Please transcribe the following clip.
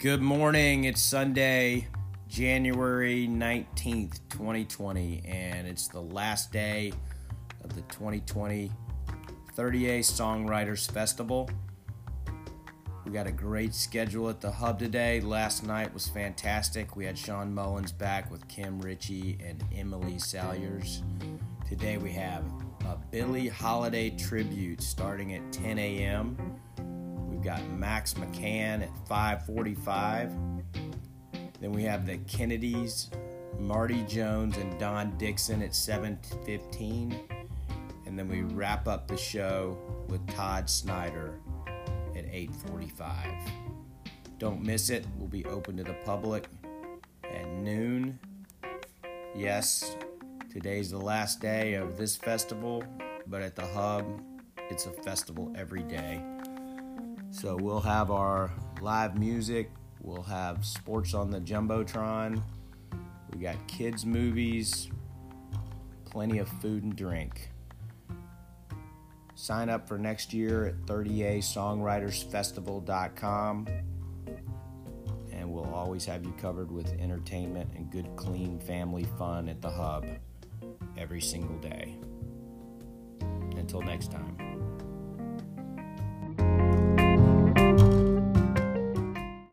Good morning. It's Sunday, January 19th, 2020, and it's the last day of the 2020 30A Songwriters Festival. We got a great schedule at the hub today. Last night was fantastic. We had Shawn Mullins back with Kim Richey and Emily Saliers. Today we have a Billie Holiday tribute starting at 10 a.m. We've got Max McCann at 5:45. Then we have the Kennedys, Marti Jones and Don Dixon at 7:15. And then we wrap up the show with Todd Snider at 8:45. Don't miss it. We'll be open to the public at noon. Yes, today's the last day of this festival, but at the hub, it's a festival every day. So we'll have our live music, we'll have sports on the Jumbotron, we got kids' movies, plenty of food and drink. Sign up for next year at 30asongwritersfestival.com and we'll always have you covered with entertainment and good, clean family fun at the hub every single day. Until next time.